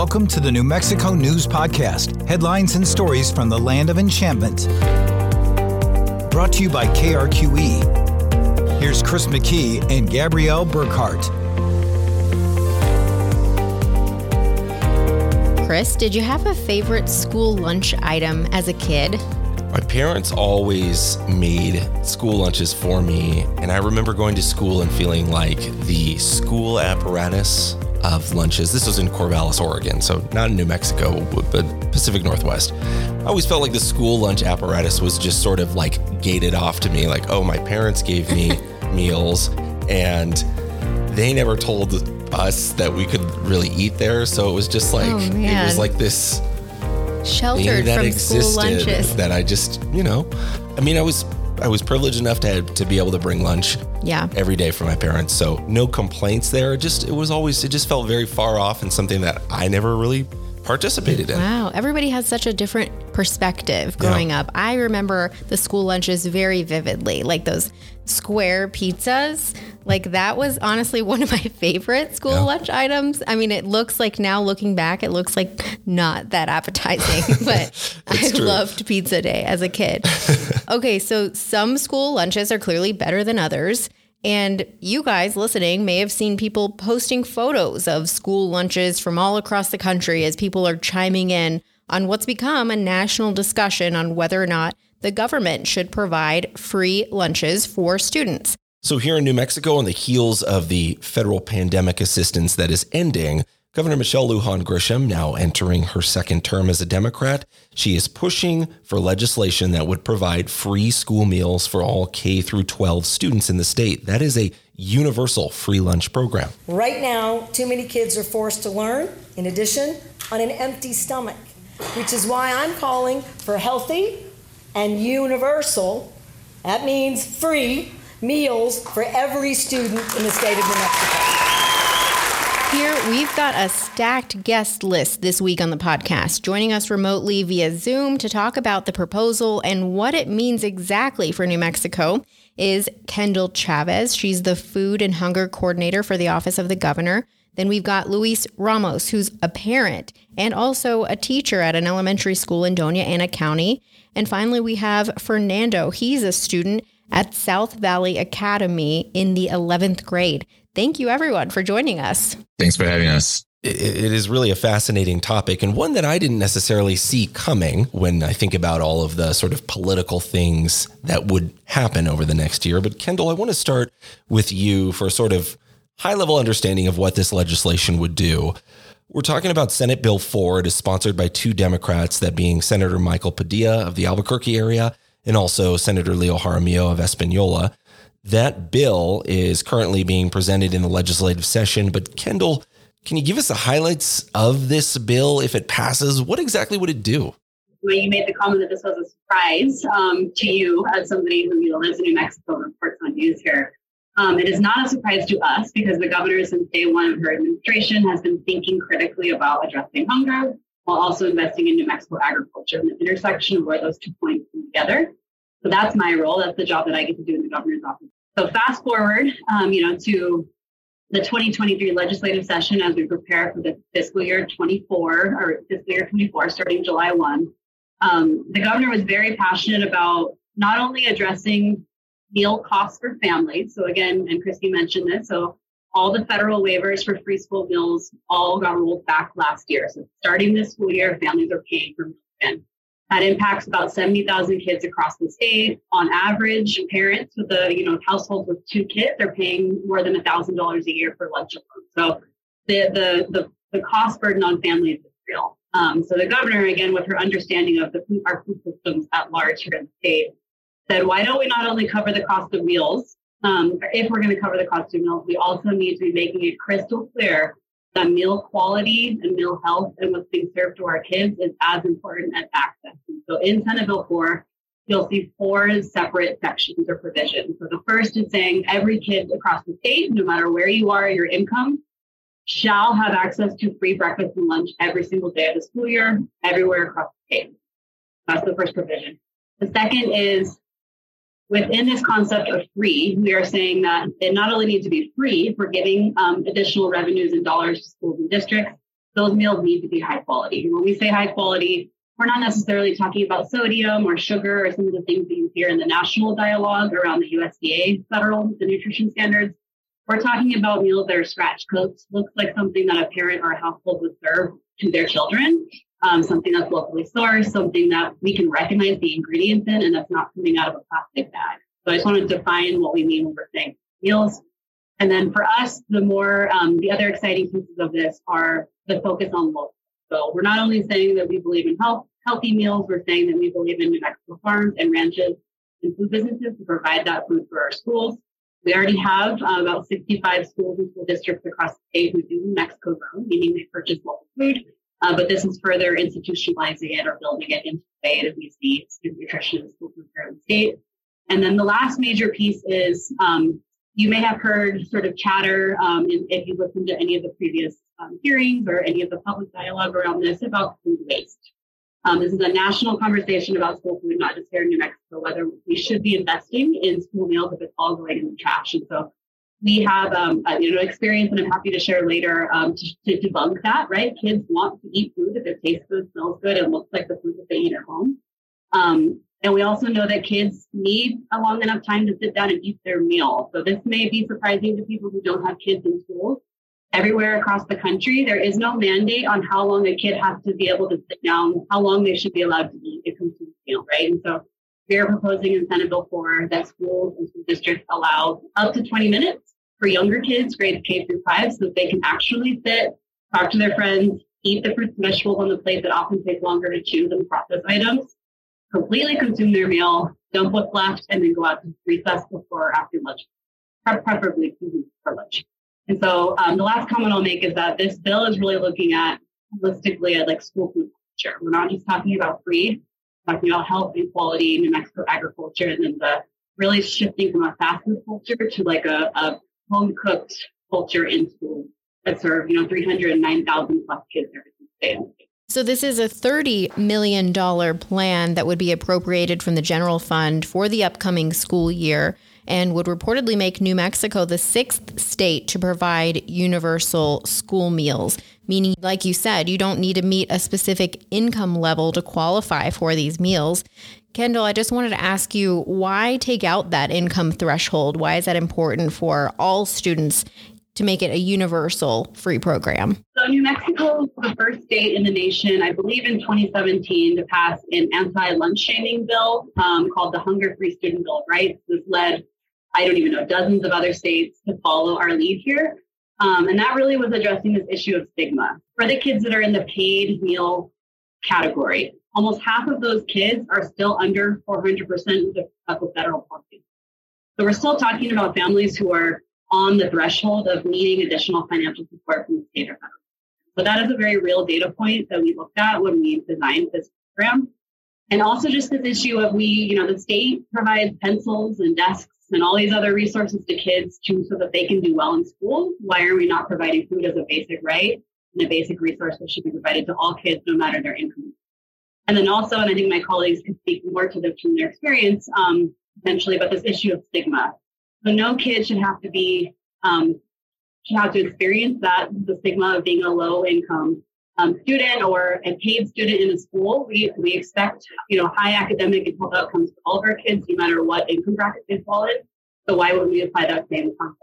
Welcome to the New Mexico News Podcast headlines and stories from the land of enchantment. Brought to you by KRQE. Here's Chris McKee and Gabrielle Burkhart. Chris, did you have a favorite school lunch item as a kid? My parents always made school lunches for me, and I remember going to school and feeling like the school apparatus of lunches. This was in Corvallis, Oregon, so not in New Mexico, but Pacific Northwest. I always felt like the school lunch apparatus was just sort of like gated off to me, like, oh, my parents gave me meals, and they never told us that we could really eat there. So it was just oh, like, oh, it was like this sheltered that from existed school lunches that I just, you know, I mean, I was I was privileged enough to to be able to bring lunch yeah. every day for my parents. So no complaints there. Just it was always it just felt very far off and something that I never really participated in. Wow, everybody has such a different perspective growing yeah. up. I remember the school lunches very vividly, like those square pizzas. Like that was honestly one of my favorite school yeah. lunch items. I mean, it looks like now looking back, it looks like not that appetizing, but I true. loved pizza day as a kid. okay, so some school lunches are clearly better than others. And you guys listening may have seen people posting photos of school lunches from all across the country as people are chiming in on what's become a national discussion on whether or not the government should provide free lunches for students. So, here in New Mexico, on the heels of the federal pandemic assistance that is ending, Governor Michelle Lujan Grisham, now entering her second term as a Democrat, she is pushing for legislation that would provide free school meals for all K through 12 students in the state. That is a universal free lunch program. Right now, too many kids are forced to learn, in addition, on an empty stomach, which is why I'm calling for healthy and universal, that means free, meals for every student in the state of New Mexico. Here, we've got a stacked guest list this week on the podcast, joining us remotely via Zoom to talk about the proposal and what it means exactly for New Mexico is Kendall Chavez. She's the Food and Hunger Coordinator for the Office of the Governor. Then we've got Luis Ramos, who's a parent and also a teacher at an elementary school in Dona Ana County. And finally, we have Fernando. He's a student at South Valley Academy in the 11th grade. Thank you, everyone, for joining us. Thanks for having us. it is really a fascinating topic and one that I didn't necessarily see coming when I think about all of the sort of political things that would happen over the next year. But Kendall, I want to start with you for a sort of high level understanding of what this legislation would do. We're talking about Senate Bill 4. It is sponsored by two Democrats, that being Senator Michael Padilla of the Albuquerque area and also Senator Leo Jaramillo of Espanola. That bill is currently being presented in the legislative session. But Kendall, can you give us the highlights of this bill if it passes? What exactly would it do? When you made the comment that this was a surprise um, to you as somebody who you know, lives in New Mexico and reports on news here, um, it is not a surprise to us because the governor, since day one of her administration, has been thinking critically about addressing hunger while also investing in New Mexico agriculture and the intersection of where those two points come together. So that's my role. That's the job that I get to do in the governor's office. So fast forward, um, you know, to the 2023 legislative session as we prepare for the fiscal year 24 or fiscal year 24 starting July 1. Um, the governor was very passionate about not only addressing meal costs for families. So again, and Christy mentioned this. So all the federal waivers for free school meals all got rolled back last year. So starting this school year, families are paying for meals again. That impacts about 70,000 kids across the state. On average, parents with a you know, households with two kids are paying more than $1,000 a year for lunch alone. So the, the, the, the cost burden on families is real. Um, so the governor, again, with her understanding of the food, our food systems at large here in the state, said, why don't we not only cover the cost of meals, um, if we're going to cover the cost of meals, we also need to be making it crystal clear that meal quality and meal health and what's being served to our kids is as important as access. So in Senate Bill 4, you'll see four separate sections or provisions. So the first is saying every kid across the state, no matter where you are, your income, shall have access to free breakfast and lunch every single day of the school year, everywhere across the state. That's the first provision. The second is within this concept of free, we are saying that it not only needs to be free for giving um, additional revenues and dollars to schools and districts, those meals need to be high quality. When we say high quality, we're not necessarily talking about sodium or sugar or some of the things that you hear in the national dialogue around the USDA federal the nutrition standards. We're talking about meals that are scratch cooked, looks like something that a parent or a household would serve to their children, um, something that's locally sourced, something that we can recognize the ingredients in, and that's not coming out of a plastic bag. So I just want to define what we mean when we're saying meals. And then for us, the more, um, the other exciting pieces of this are the focus on local. So we're not only saying that we believe in health, healthy meals, we're saying that we believe in New Mexico farms and ranches and food businesses to provide that food for our schools. We already have uh, about 65 schools and school districts across the state who do Mexico grown, meaning they purchase local food. Uh, but this is further institutionalizing it or building it into the way that we see student nutrition in schools in the state. And then the last major piece is um, you may have heard sort of chatter um, if you listened to any of the previous um, hearings or any of the public dialogue around this about food waste. Um, this is a national conversation about school food, not just here in New Mexico, whether we should be investing in school meals if it's all going in the trash. And so we have um, a, you know experience, and I'm happy to share later um, to, to, debunk that. Right, kids want to eat food if it tastes good, smells good, and looks like the food that they eat at home. Um, and we also know that kids need a long enough time to sit down and eat their meal. So this may be surprising to people who don't have kids in schools. Everywhere across the country, there is no mandate on how long a kid has to be able to sit down, how long they should be allowed to eat a consumed meal, right? And so we are proposing in Senate Bill 4 that schools and school districts allow up to 20 minutes for younger kids, grades K through 5, so that they can actually sit, talk to their friends, eat the fruits and vegetables on the plate that often take longer to chew than processed items, completely consume their meal, dump what's left, and then go out to recess before or after lunch, preferably for lunch. And so um, the last comment I'll make is that this bill is really looking at holistically at like school food culture. We're not just talking about free, talking about health and quality, New Mexico agriculture, and then the really shifting from a fast food culture to like a, a home cooked culture in schools that serve, you know, 309,000 plus kids every day. So, this is a $30 million plan that would be appropriated from the general fund for the upcoming school year and would reportedly make New Mexico the sixth state to provide universal school meals. Meaning, like you said, you don't need to meet a specific income level to qualify for these meals. Kendall, I just wanted to ask you why take out that income threshold? Why is that important for all students to make it a universal free program? So, New Mexico was the first state in the nation, I believe in 2017, to pass an anti lunch shaming bill um, called the Hunger Free Student Bill of Rights. This led, I don't even know, dozens of other states to follow our lead here. Um, and that really was addressing this issue of stigma. For the kids that are in the paid meal category, almost half of those kids are still under 400% of the, of the federal poverty. So we're still talking about families who are on the threshold of needing additional financial support from the state or federal. So that is a very real data point that we looked at when we designed this program. And also just this issue of we, you know, the state provides pencils and desks and all these other resources to kids to so that they can do well in school. Why are we not providing food as a basic right and a basic resource that should be provided to all kids no matter their income? And then also, and I think my colleagues can speak more to this from their experience, um, potentially about this issue of stigma. So no kid should have to be um, have to experience that the stigma of being a low income um, student or a paid student in a school. We we expect you know high academic and health outcomes for all of our kids, no matter what income bracket they fall in. So why would we apply that same concept?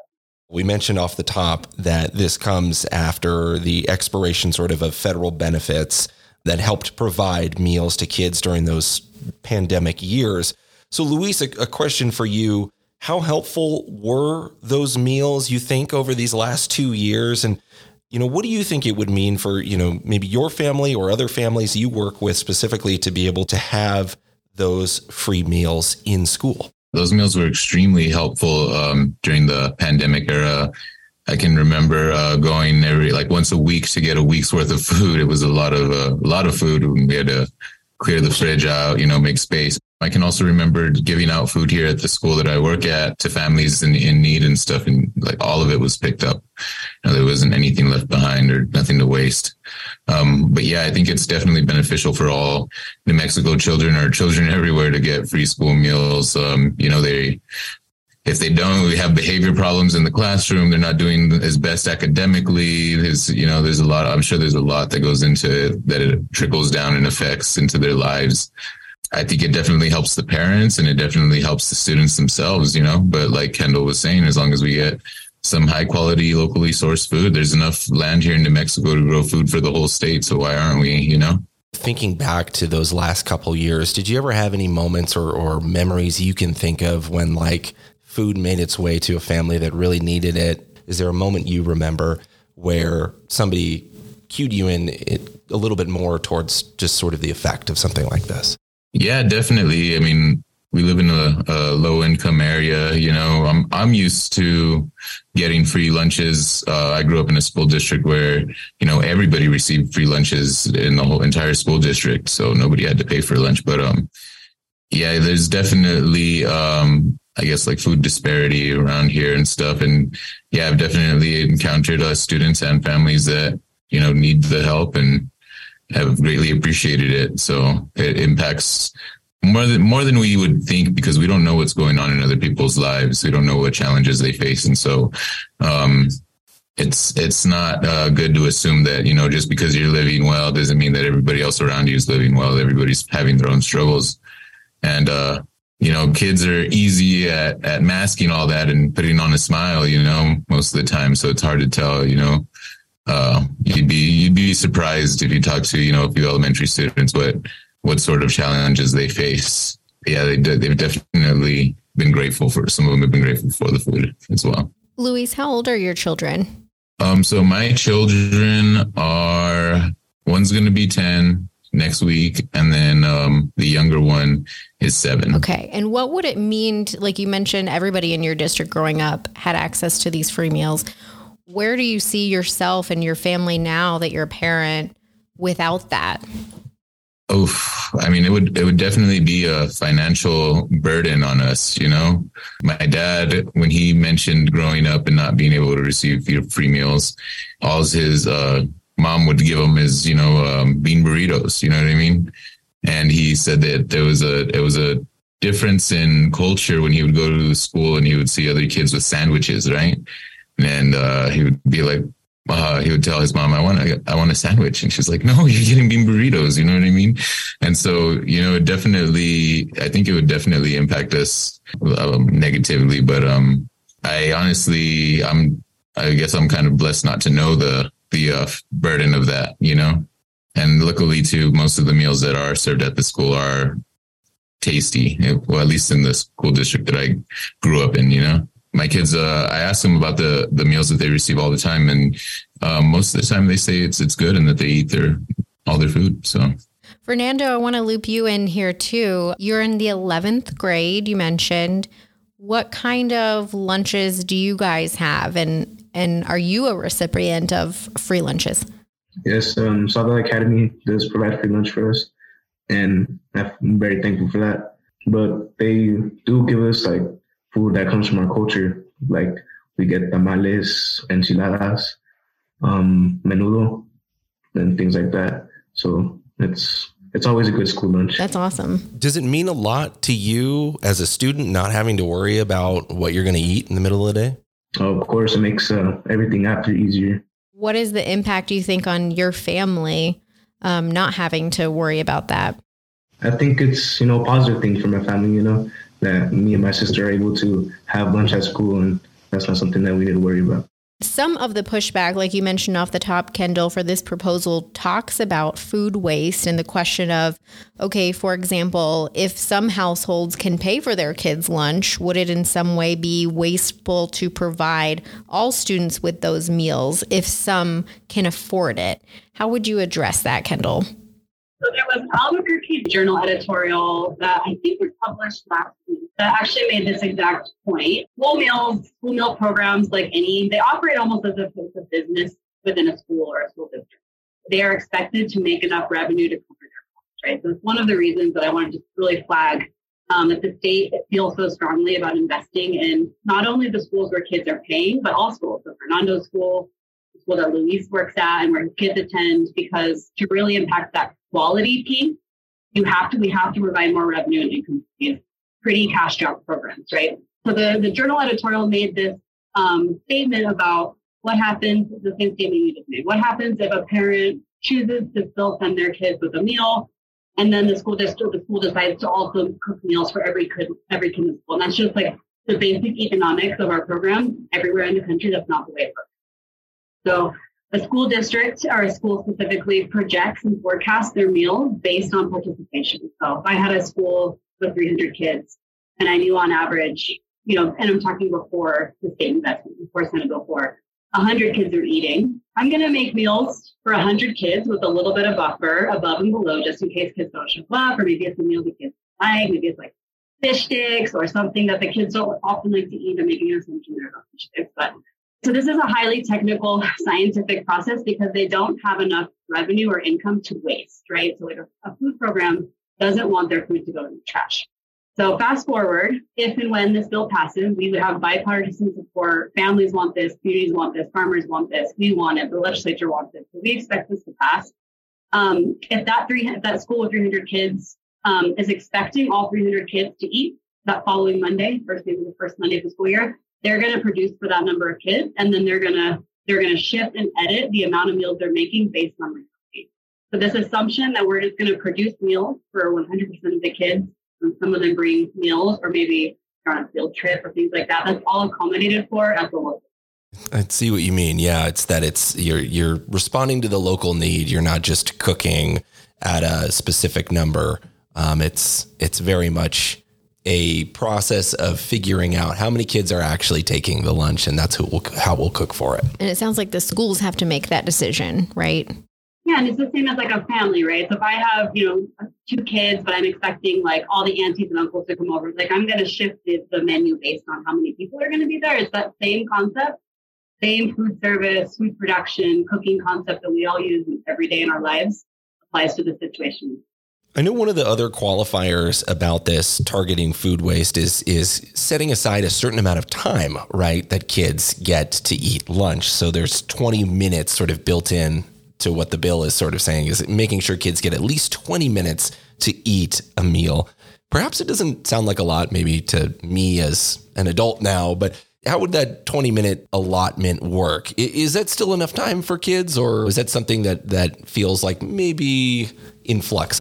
We mentioned off the top that this comes after the expiration sort of of federal benefits that helped provide meals to kids during those pandemic years. So, Luis, a, a question for you. How helpful were those meals, you think, over these last two years? And, you know, what do you think it would mean for, you know, maybe your family or other families you work with specifically to be able to have those free meals in school? Those meals were extremely helpful um, during the pandemic era. I can remember uh, going every like once a week to get a week's worth of food. It was a lot of uh, a lot of food. We had to clear the fridge out, you know, make space. I can also remember giving out food here at the school that I work at to families in, in need and stuff. And like all of it was picked up. You know, there wasn't anything left behind or nothing to waste. Um, but yeah, I think it's definitely beneficial for all New Mexico children or children everywhere to get free school meals. Um, you know, they, if they don't, we have behavior problems in the classroom. They're not doing as best academically. There's, you know, there's a lot, I'm sure there's a lot that goes into it, that it trickles down and affects into their lives. I think it definitely helps the parents and it definitely helps the students themselves, you know, but like Kendall was saying, as long as we get some high quality locally sourced food, there's enough land here in New Mexico to grow food for the whole state. So why aren't we, you know? Thinking back to those last couple years, did you ever have any moments or, or memories you can think of when like food made its way to a family that really needed it? Is there a moment you remember where somebody cued you in a little bit more towards just sort of the effect of something like this? Yeah, definitely. I mean, we live in a, a, low income area. You know, I'm I'm used to getting free lunches. Uh, I grew up in a school district where you know everybody received free lunches in the whole entire school district, so nobody had to pay for lunch. But um, yeah, there's definitely um I guess like food disparity around here and stuff. And yeah, I've definitely encountered uh, students and families that, you know, need the help and have greatly appreciated it. So it impacts more than more than we would think because we don't know what's going on in other people's lives. We don't know what challenges they face, and so um, it's it's not uh, good to assume that you know just because you're living well doesn't mean that everybody else around you is living well. Everybody's having their own struggles, and uh, you know, kids are easy at, at masking all that and putting on a smile, you know, most of the time. So it's hard to tell, you know, uh, you'd be, you'd be surprised if you talk to, you know, a few elementary students, what, what sort of challenges they face. Yeah, they, they've definitely been grateful for, some of them have been grateful for the food as well. Luis, how old are your children? Um, so my children are, one's going to be 10, next week. And then um, the younger one is seven. Okay. And what would it mean? To, like you mentioned, everybody in your district growing up had access to these free meals. Where do you see yourself and your family now that you're a parent without that? Oh, I mean, it would it would definitely be a financial burden on us. You know, my dad, when he mentioned growing up and not being able to receive free meals, all his uh, mom would give him his, you know, um, bean burritos. You know what I mean? And he said that there was a it was a difference in culture when he would go to school and he would see other kids with sandwiches, right? And uh, he would be like, uh, he would tell his mom, "I want a, I want a sandwich," and she's like, "No, you're getting bean burritos." You know what I mean? And so, you know, it definitely, I think it would definitely impact us um, negatively. But um, I honestly, I'm, I guess I'm kind of blessed not to know the the uh, burden of that, you know. And luckily, too, most of the meals that are served at the school are tasty. Well, at least in the school district that I grew up in, you know. My kids, uh, I ask them about the the meals that they receive all the time, and uh, most of the time they say it's it's good and that they eat their all their food. So. Fernando, I want to loop you in here too. You're in the 11th grade, you mentioned. What kind of lunches do you guys have? And and are you a recipient of free lunches? Yes, um, South Valley Academy does provide free lunch for us, and I'm very thankful for that. But they do give us like food that comes from our culture. Like we get tamales, enchiladas, um, menudo, and things like that. So it's it's always a good school lunch. That's awesome. Does it mean a lot to you as a student not having to worry about what you're going to eat in the middle of the day? Oh, of course, it makes uh, everything after easier. What is the impact you think on your family um, not having to worry about that? I think it's you know a positive thing for my family. You know that me and my sister are able to have lunch at school, and that's not something that we need to worry about. Some of the pushback, like you mentioned off the top, Kendall, for this proposal talks about food waste and the question of, okay, for example, if some households can pay for their kids' lunch, would it in some way be wasteful to provide all students with those meals if some can afford it? How would you address that, Kendall? So there was Albuquerque Journal editorial that I think was published last week that actually made this exact point. School meals, school meal programs, like any, they operate almost as a business within a school or a school district. They are expected to make enough revenue to cover their costs, right? So it's one of the reasons that I wanted to really flag um, that the state feels so strongly about investing in not only the schools where kids are paying, but all schools. So Fernando School, the school that Luis works at and where his kids attend, because to really impact that quality piece, you have to, we have to provide more revenue and income these pretty cash drop programs, right? So the, the journal editorial made this um, statement about what happens, the same statement you just made. What happens if a parent chooses to still send their kids with a meal and then the school district, the school decides to also cook meals for every kid, every kid in the school. And that's just like the basic economics of our program everywhere in the country. That's not the way it works. So a school district or a school specifically projects and forecasts their meals based on participation. So if I had a school with 300 kids and I knew on average, you know, and I'm talking before the state investment, before Senate Bill 4, 100 kids are eating. I'm going to make meals for 100 kids with a little bit of buffer above and below just in case kids don't show up, or maybe it's a meal the kids like, maybe it's like fish sticks or something that the kids don't often like to eat. I'm making an assumption there about fish sticks, but so this is a highly technical scientific process because they don't have enough revenue or income to waste, right? So like a, a food program doesn't want their food to go in the trash. So fast forward, if and when this bill passes, we would have bipartisan support. Families want this, communities want this, farmers want this, we want it, the legislature wants it. So we expect this to pass. Um, if that three, if that school with 300 kids um, is expecting all 300 kids to eat that following Monday, first maybe the first Monday of the school year, they're going to produce for that number of kids, and then they're going to they're going to shift and edit the amount of meals they're making based on recipe. So this assumption that we're just going to produce meals for 100% of the kids and some of them bring meals or maybe they're on a field trip or things like that. That's all accommodated for the local. I see what you mean. Yeah, it's that it's you're you're responding to the local need. You're not just cooking at a specific number. Um, it's it's very much a process of figuring out how many kids are actually taking the lunch, and that's who will, how we'll cook for it. And it sounds like the schools have to make that decision, right? Yeah, and it's the same as like a family, right? So if I have, you know, two kids, but I'm expecting like all the aunties and uncles to come over, like I'm going to shift the, the menu based on how many people are going to be there. It's that same concept, same food service, food production, cooking concept that we all use every day in our lives applies to the situation. I know one of the other qualifiers about this targeting food waste is is setting aside a certain amount of time, right, that kids get to eat lunch. So there's 20 minutes sort of built in to what the bill is sort of saying is making sure kids get at least 20 minutes to eat a meal. Perhaps it doesn't sound like a lot, maybe to me as an adult now, but how would that 20 minute allotment work? Is that still enough time for kids, or is that something that, that feels like maybe in flux?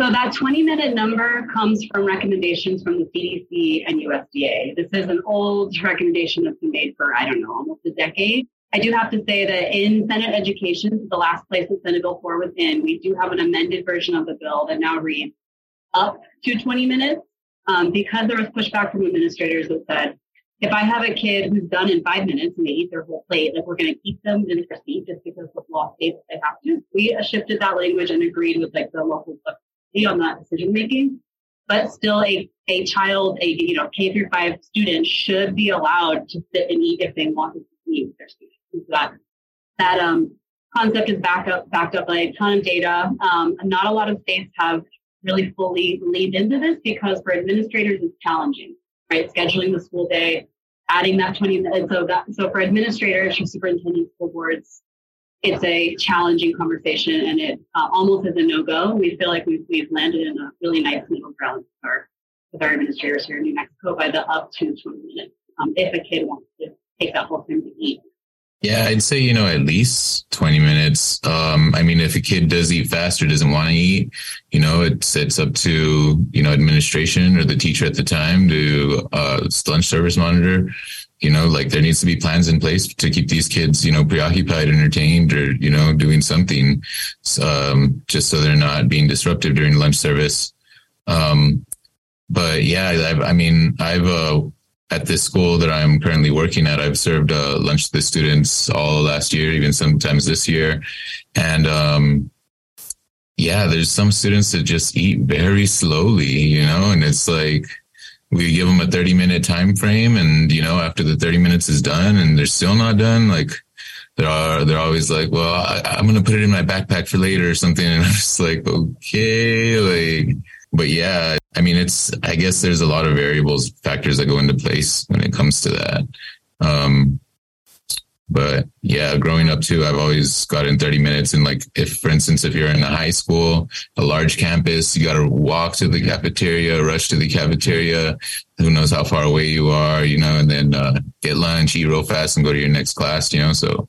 So that 20 minute number comes from recommendations from the CDC and USDA. This is an old recommendation that's been made for, I don't know, almost a decade. I do have to say that in Senate Education, the last place that Senate Bill 4 was in, we do have an amended version of the bill that now reads up to 20 minutes um, because there was pushback from administrators that said, if I have a kid who's done in five minutes and they eat their whole plate, like we're going to keep them in their seat just because the law states they have to. We shifted that language and agreed with like the local on that decision making. But still, a, a child, a you know K through five student should be allowed to sit and eat if they want to eat with their students that that um, concept is backed up backed up by a ton of data. Um, not a lot of states have really fully leaned into this because for administrators it's challenging, right? Scheduling the school day, adding that 20 minutes. So that so for administrators, for superintendents, school boards, it's a challenging conversation and it uh, almost is a no-go. We feel like we've, we've landed in a really nice middle ground with our, with our administrators here in New Mexico by the up to 20 minutes um, if a kid wants to take that whole time to eat. Yeah, I'd say, you know, at least 20 minutes. Um, I mean, if a kid does eat fast or doesn't want to eat, you know, it's, it's up to, you know, administration or the teacher at the time to, uh, lunch service monitor, you know, like there needs to be plans in place to keep these kids, you know, preoccupied, entertained, or, you know, doing something, um, just so they're not being disruptive during lunch service. Um, but yeah, I've, I mean, I've, uh, at this school that I'm currently working at, I've served uh, lunch to the students all last year, even sometimes this year. And um, yeah, there's some students that just eat very slowly, you know, and it's like we give them a 30 minute time frame, and you know, after the 30 minutes is done, and they're still not done, like they're they're always like, well, I, I'm gonna put it in my backpack for later or something, and I'm just like, okay, like but yeah, I mean, it's, I guess there's a lot of variables, factors that go into place when it comes to that. Um, But yeah, growing up too, I've always gotten 30 minutes. And like, if, for instance, if you're in a high school, a large campus, you got to walk to the cafeteria, rush to the cafeteria. Who knows how far away you are, you know, and then uh, get lunch, eat real fast and go to your next class, you know? So,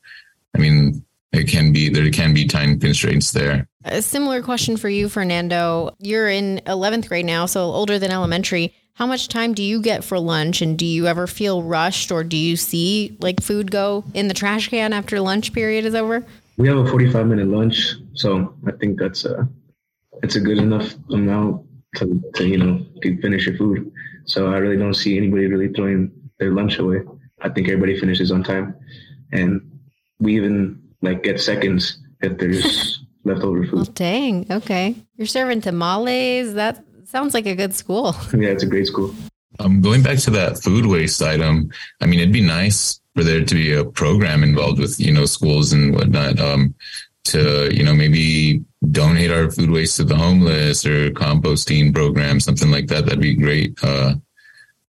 I mean, it can be, there can be time constraints there. A similar question for you, Fernando. You're in 11th grade now, so older than elementary. How much time do you get for lunch and do you ever feel rushed or do you see like food go in the trash can after lunch period is over? We have a 45 minute lunch, so I think that's a it's a good enough amount to, to you know to finish your food. So I really don't see anybody really throwing their lunch away. I think everybody finishes on time, and we even like get seconds if there's leftover food. Well, dang. Okay, you're serving tamales. That Sounds like a good school. Yeah, it's a great school. Um, going back to that food waste item, I mean, it'd be nice for there to be a program involved with, you know, schools and whatnot, um, to, you know, maybe donate our food waste to the homeless or composting program, something like that. That'd be great. Uh,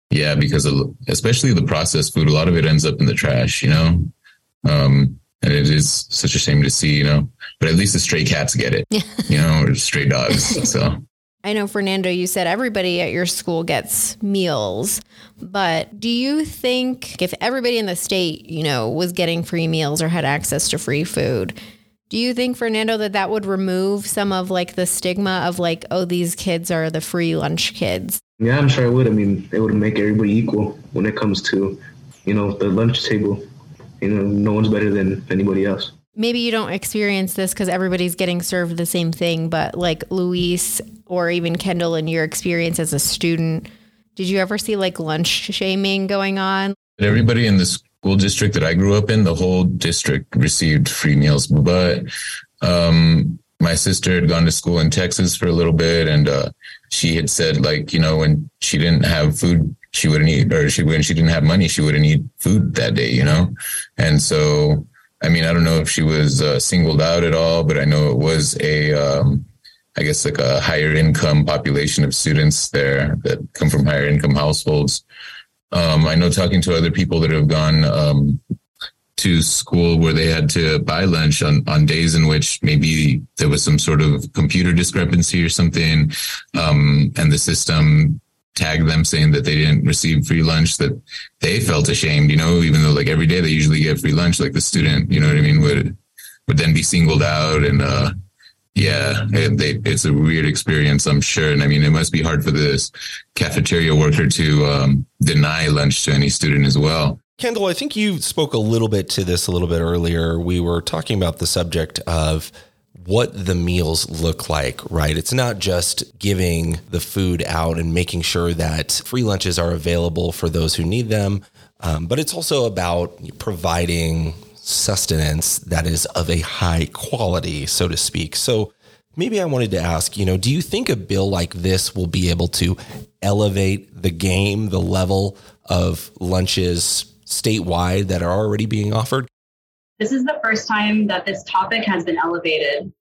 yeah, because especially the processed food, a lot of it ends up in the trash, you know? Um, and it is such a shame to see, you know, but at least the stray cats get it, you know, or stray dogs. So I know, Fernando, you said everybody at your school gets meals, but do you think if everybody in the state, you know, was getting free meals or had access to free food, do you think, Fernando, that that would remove some of like the stigma of like, oh, these kids are the free lunch kids? Yeah, I'm sure it would. I mean, it would make everybody equal when it comes to, you know, the lunch table. You know, no one's better than anybody else maybe you don't experience this because everybody's getting served the same thing, but like Luis or even Kendall, in your experience as a student, did you ever see like lunch shaming going on? Everybody in the school district that I grew up in, the whole district received free meals, but um, my sister had gone to school in Texas for a little bit, and uh, she had said like you know when she didn't have food she wouldn't eat or she when she didn't have money she wouldn't eat food that day you know and so I mean, I don't know if she was uh, singled out at all, but I know it was a, um, I guess like a higher income population of students there that come from higher income households. Um, I know talking to other people that have gone um, to school where they had to buy lunch on, on days in which maybe there was some sort of computer discrepancy or something, um, and the system tag them saying that they didn't receive free lunch that they felt ashamed, you know, even though like every day they usually get free lunch, like the student, you know what I mean, would, would then be singled out and, uh, yeah, they, it's a weird experience, I'm sure. And I mean, it must be hard for this cafeteria worker to um, deny lunch to any student as well. Kendall, I think you spoke a little bit to this a little bit earlier. We were talking about the subject of what the meals look like, right? It's not just giving the food out and making sure that free lunches are available for those who need them, um, but it's also about providing sustenance that is of a high quality, so to speak. So maybe I wanted to ask, you know, do you think a bill like this will be able to elevate the game, the level of lunches statewide that are already being offered? This is the first time that this topic has been elevated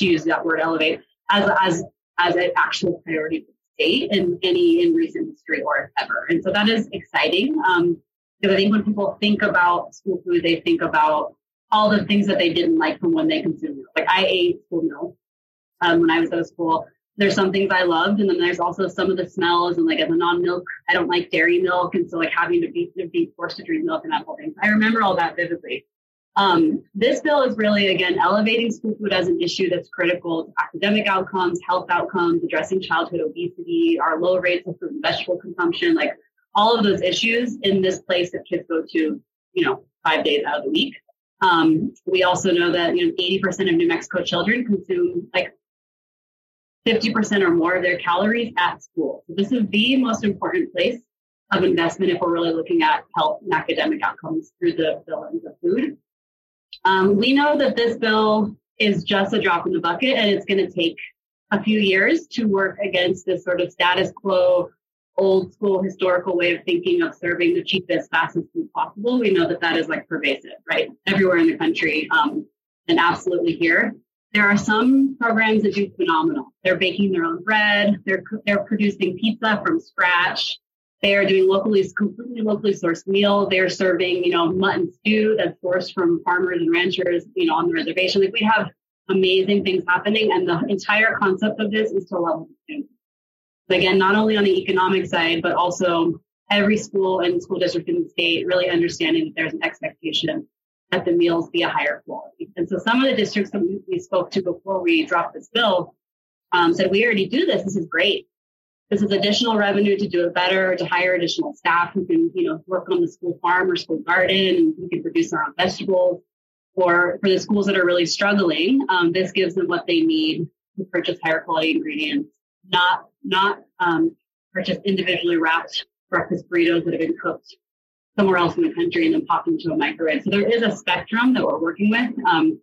to use that word elevate as as as an actual priority for the state in any in recent history or ever. And so that is exciting. Um, because I think when people think about school food, they think about all the things that they didn't like from when they consumed it. Like I ate school milk um, when I was of school. There's some things I loved, and then there's also some of the smells. And like as a non-milk, I don't like dairy milk, and so like having to be to be forced to drink milk and that whole thing. I remember all that vividly. Um, this bill is really, again, elevating school food as an issue that's critical to academic outcomes, health outcomes, addressing childhood obesity, our low rates of fruit and vegetable consumption, like all of those issues in this place that kids go to, you know, five days out of the week. Um, we also know that, you know, 80% of New Mexico children consume like 50% or more of their calories at school. So this is the most important place of investment if we're really looking at health and academic outcomes through the, the lens of food. Um, we know that this bill is just a drop in the bucket and it's going to take a few years to work against this sort of status quo, old school historical way of thinking of serving the cheapest, fastest food possible. We know that that is like pervasive, right? Everywhere in the country um, and absolutely here. There are some programs that do phenomenal. They're baking their own bread. They're, they're producing pizza from scratch. They are doing locally, completely locally sourced meal. They're serving, you know, mutton stew that's sourced from farmers and ranchers, you know, on the reservation. Like we have amazing things happening. And the entire concept of this is to level the students. Again, not only on the economic side, but also every school and school district in the state really understanding that there's an expectation that the meals be a higher quality. And so some of the districts that we, we spoke to before we dropped this bill um, said, we already do this. This is great. This is additional revenue to do it better, to hire additional staff who can, you know, work on the school farm or school garden and we can produce our own vegetables. Or for the schools that are really struggling, um, this gives them what they need to purchase higher quality ingredients, not not um, purchase individually wrapped breakfast burritos that have been cooked somewhere else in the country and then popped into a microwave. So there is a spectrum that we're working with. Um,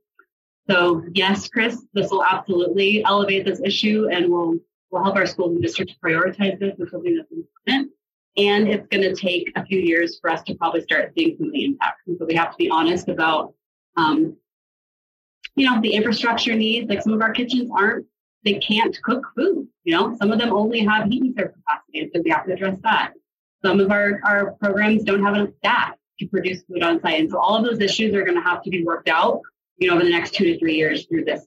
so yes, Chris, this will absolutely elevate this issue and will will help our schools and districts prioritize this as something that's important. And it's going to take a few years for us to probably start seeing some of the impacts. And so we have to be honest about, um, you know, the infrastructure needs. Like some of our kitchens aren't, they can't cook food. You know, some of them only have heat and capacity, and so we have to address that. Some of our, our programs don't have enough staff to produce food on site. And so all of those issues are going to have to be worked out, you know, over the next two to three years through this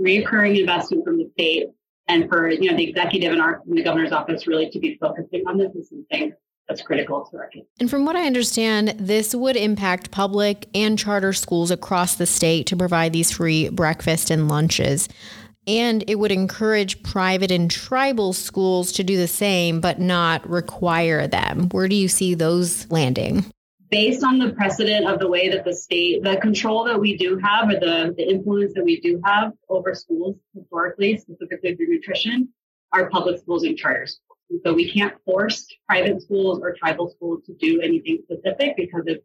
reoccurring investment from the state and for, you know, the executive and our and the governor's office really to be focusing on this is something that's critical to our kids. And from what I understand, this would impact public and charter schools across the state to provide these free breakfast and lunches. And it would encourage private and tribal schools to do the same, but not require them. Where do you see those landing? Based on the precedent of the way that the state, the control that we do have, or the, the influence that we do have over schools historically, specifically through nutrition, are public schools and charter schools. And so we can't force private schools or tribal schools to do anything specific because it's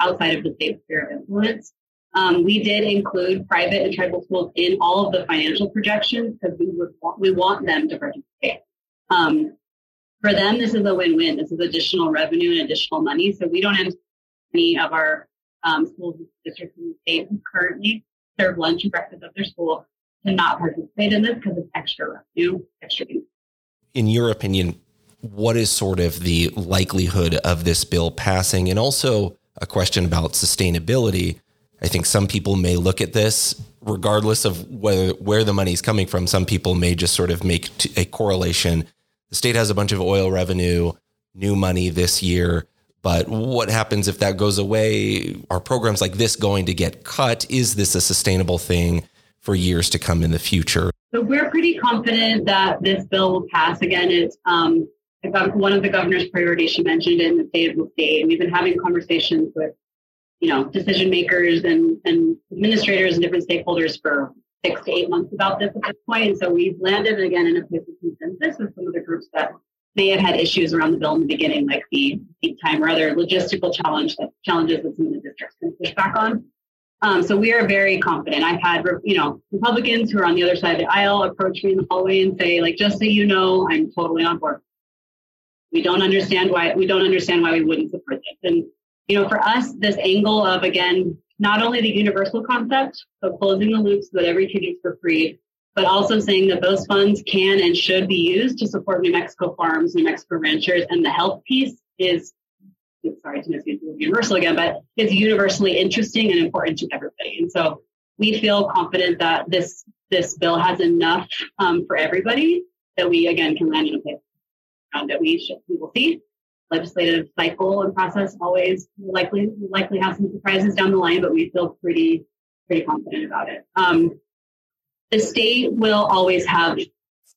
outside of the state's sphere of influence. Um, we did include private and tribal schools in all of the financial projections because we would want, we want them to participate. Um, for them, this is a win-win. This is additional revenue and additional money. So we don't have any of our um, schools districts in the state who currently serve lunch and breakfast at their school to not participate in this because it's extra revenue, extra. In your opinion, what is sort of the likelihood of this bill passing? And also a question about sustainability I think some people may look at this, regardless of whether where the money is coming from. Some people may just sort of make a correlation. The state has a bunch of oil revenue, new money this year, but what happens if that goes away? Are programs like this going to get cut? Is this a sustainable thing for years to come in the future? So we're pretty confident that this bill will pass. Again, it's um, one of the governor's priorities she mentioned in the state of the state. And we've been having conversations with you know, decision makers and, and administrators and different stakeholders for six to eight months about this at this point. And so we've landed again in a place of consensus with some of the groups that may have had issues around the bill in the beginning, like the time or other logistical challenge that challenges that some of the districts can push back on. Um, so we are very confident. I've had, you know, Republicans who are on the other side of the aisle approach me in the hallway and say, like, just so you know, I'm totally on board. We don't understand why we don't understand why we wouldn't support this. And you know, for us, this angle of again, not only the universal concept of closing the loop so that every kid eats for free, but also saying that those funds can and should be used to support New Mexico farms, New Mexico ranchers, and the health piece is sorry to misuse universal again, but it's universally interesting and important to everybody. And so we feel confident that this this bill has enough um, for everybody that we again can land in a place that we should we will see legislative cycle and process always likely likely have some surprises down the line, but we feel pretty pretty confident about it. Um, the state will always have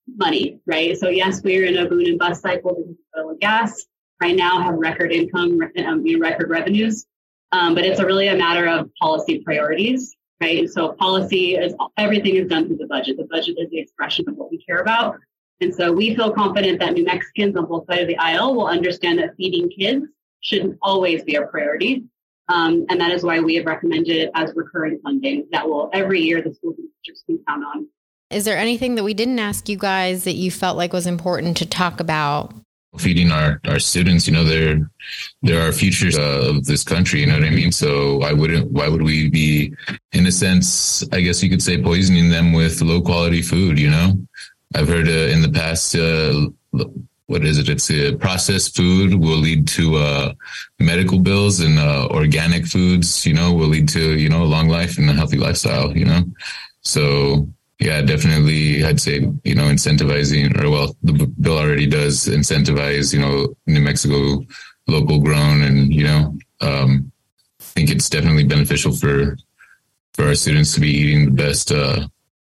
money, right? So yes, we're in a boom and bust cycle because oil and gas. Right now, have record income, um, record revenues, um, but it's a really a matter of policy priorities, right? So policy is everything is done through the budget. The budget is the expression of what we care about. And so we feel confident that New Mexicans on both sides of the aisle will understand that feeding kids shouldn't always be a priority. Um, and that is why we have recommended it as recurring funding that will every year the schools and districts can count on. Is there anything that we didn't ask you guys that you felt like was important to talk about? Feeding our, our students, you know, they're they're our futures uh, of this country. You know what I mean? So why wouldn't why would we be, in a sense, I guess you could say, poisoning them with low quality food? You know, I've heard uh, in the past uh, what is it? It's a processed food will lead to uh, medical bills, and uh, organic foods, you know, will lead to you know a long life and a healthy lifestyle. You know, so yeah, definitely, I'd say you know incentivizing, or well, the bill already does incentivize, you know, New Mexico local grown, and you know, um, I think it's definitely beneficial for for our students to be eating the best. Uh,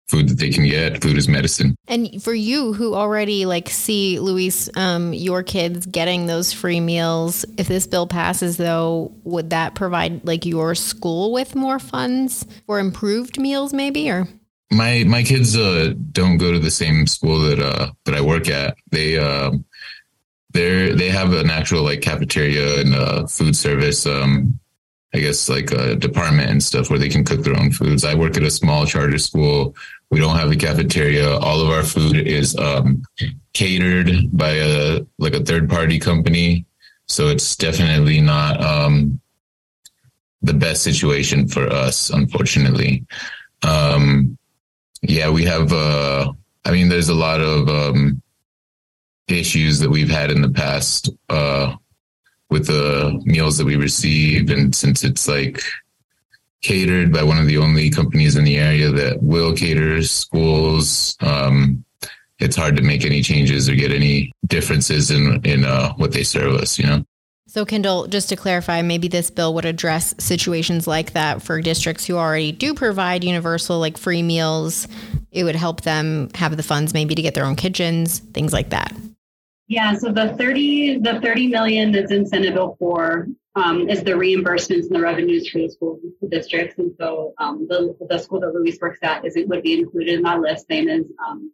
food that they can get. Food is medicine. And for you who already like see Luis, um, your kids getting those free meals, if this bill passes though, would that provide like your school with more funds for improved meals maybe or? My my kids uh, don't go to the same school that uh, that I work at. They uh, they they have an actual like cafeteria and uh, food service um, I guess like a department and stuff where they can cook their own foods. I work at a small charter school we don't have a cafeteria. All of our food is um, catered by a like a third party company, so it's definitely not um, the best situation for us, unfortunately. Um, yeah, we have. Uh, I mean, there's a lot of um, issues that we've had in the past uh, with the meals that we receive, and since it's like catered by one of the only companies in the area that will cater schools. Um, it's hard to make any changes or get any differences in in uh, what they serve us. You know. So, Kendall, just to clarify, maybe this bill would address situations like that for districts who already do provide universal, like free meals. It would help them have the funds maybe to get their own kitchens, things like that. Yeah, so the 30 the 30 million that's in Senate Bill 4 um, is the reimbursements and the revenues for the school districts. And so um, the, the school that Luis works at is it would be included in that list, same as um,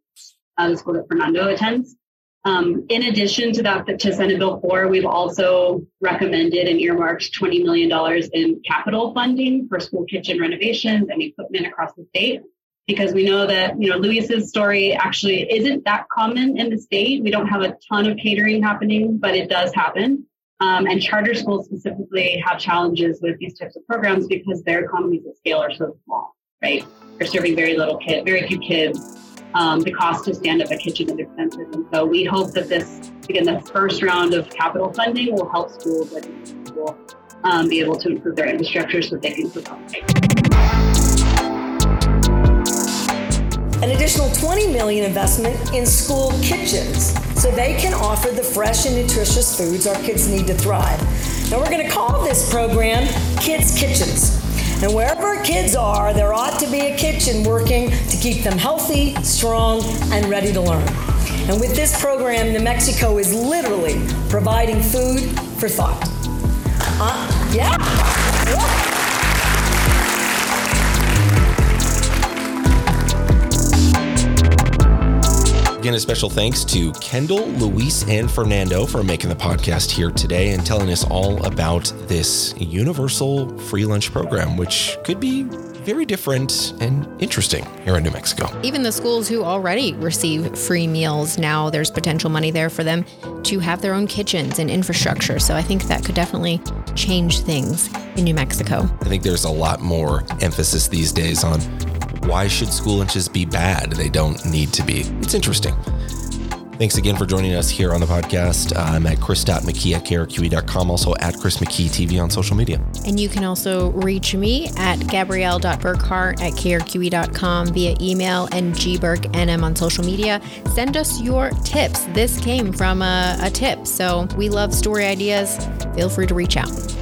uh, the school that Fernando attends. Um, in addition to that, to Senate Bill 4, we've also recommended and earmarked $20 million in capital funding for school kitchen renovations and equipment across the state. Because we know that, you know, Luis's story actually isn't that common in the state. We don't have a ton of catering happening, but it does happen. Um, and charter schools specifically have challenges with these types of programs because their economies of scale are so small, right? They're serving very little kid, very few kids. Um, the cost to stand up a kitchen is expensive. And so we hope that this, again, the first round of capital funding will help schools like um, be able to improve their infrastructure so they can on An additional 20 million investment in school kitchens so they can offer the fresh and nutritious foods our kids need to thrive. Now, we're going to call this program Kids Kitchens. And wherever kids are, there ought to be a kitchen working to keep them healthy, strong, and ready to learn. And with this program, New Mexico is literally providing food for thought. Uh, yeah. yeah. Again, a special thanks to Kendall, Luis, and Fernando for making the podcast here today and telling us all about this universal free lunch program, which could be very different and interesting here in New Mexico. Even the schools who already receive free meals, now there's potential money there for them to have their own kitchens and infrastructure. So I think that could definitely change things in New Mexico. I think there's a lot more emphasis these days on why should school lunches be bad? They don't need to be. It's interesting. Thanks again for joining us here on the podcast. I'm at chris.mckee at krqe.com, also at Chris McKee TV on social media. And you can also reach me at gabrielle.burkhart at krqe.com via email and gburknm on social media. Send us your tips. This came from a, a tip, so we love story ideas. Feel free to reach out.